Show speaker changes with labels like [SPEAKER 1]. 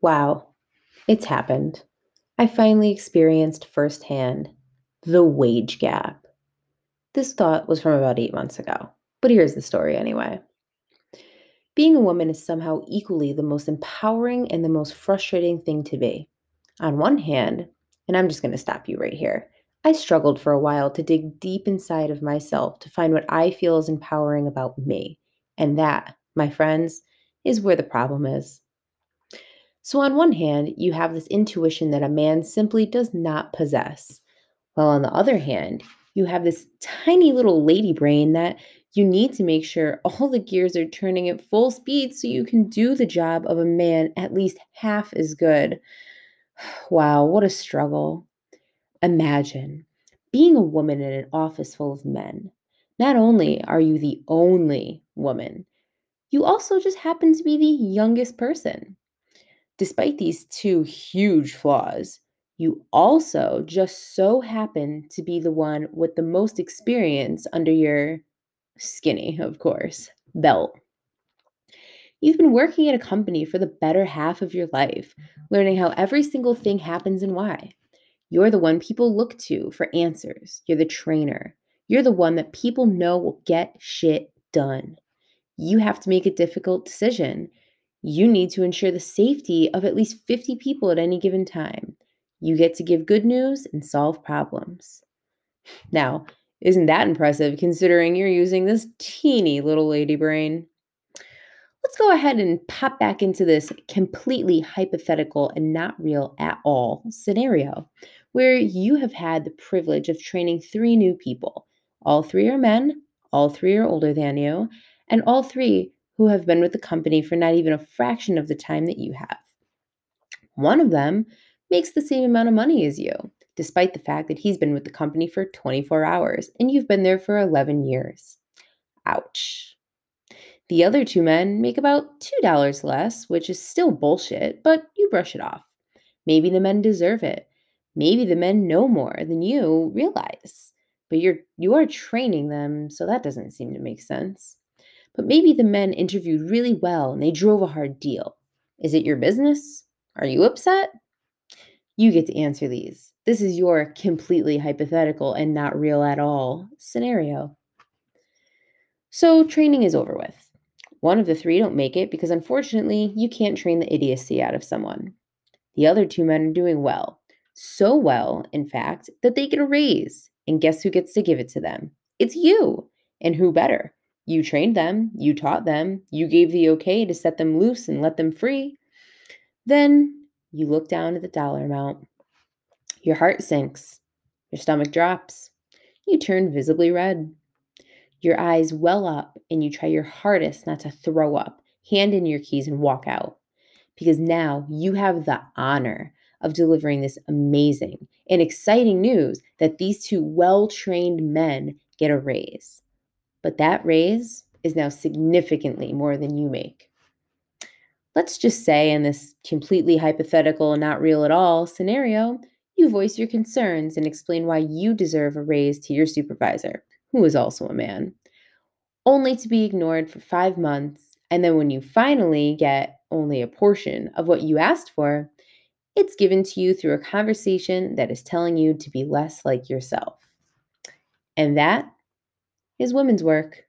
[SPEAKER 1] Wow, it's happened. I finally experienced firsthand the wage gap. This thought was from about eight months ago, but here's the story anyway. Being a woman is somehow equally the most empowering and the most frustrating thing to be. On one hand, and I'm just going to stop you right here, I struggled for a while to dig deep inside of myself to find what I feel is empowering about me. And that, my friends, is where the problem is. So, on one hand, you have this intuition that a man simply does not possess, while on the other hand, you have this tiny little lady brain that you need to make sure all the gears are turning at full speed so you can do the job of a man at least half as good. Wow, what a struggle. Imagine being a woman in an office full of men. Not only are you the only woman, you also just happen to be the youngest person. Despite these two huge flaws, you also just so happen to be the one with the most experience under your skinny, of course, belt. You've been working at a company for the better half of your life, learning how every single thing happens and why. You're the one people look to for answers. You're the trainer. You're the one that people know will get shit done. You have to make a difficult decision. You need to ensure the safety of at least 50 people at any given time. You get to give good news and solve problems. Now, isn't that impressive considering you're using this teeny little lady brain? Let's go ahead and pop back into this completely hypothetical and not real at all scenario where you have had the privilege of training three new people. All three are men, all three are older than you, and all three who have been with the company for not even a fraction of the time that you have. One of them makes the same amount of money as you, despite the fact that he's been with the company for 24 hours and you've been there for 11 years. Ouch. The other two men make about $2 less, which is still bullshit, but you brush it off. Maybe the men deserve it. Maybe the men know more than you realize. But you're you are training them, so that doesn't seem to make sense. But maybe the men interviewed really well and they drove a hard deal. Is it your business? Are you upset? You get to answer these. This is your completely hypothetical and not real at all scenario. So, training is over with. One of the three don't make it because unfortunately, you can't train the idiocy out of someone. The other two men are doing well. So well, in fact, that they get a raise. And guess who gets to give it to them? It's you. And who better? You trained them, you taught them, you gave the okay to set them loose and let them free. Then you look down at the dollar amount. Your heart sinks, your stomach drops, you turn visibly red. Your eyes well up, and you try your hardest not to throw up, hand in your keys, and walk out. Because now you have the honor of delivering this amazing and exciting news that these two well trained men get a raise but that raise is now significantly more than you make. Let's just say, in this completely hypothetical and not real at all scenario, you voice your concerns and explain why you deserve a raise to your supervisor, who is also a man, only to be ignored for five months. And then when you finally get only a portion of what you asked for, it's given to you through a conversation that is telling you to be less like yourself. And that is women's work.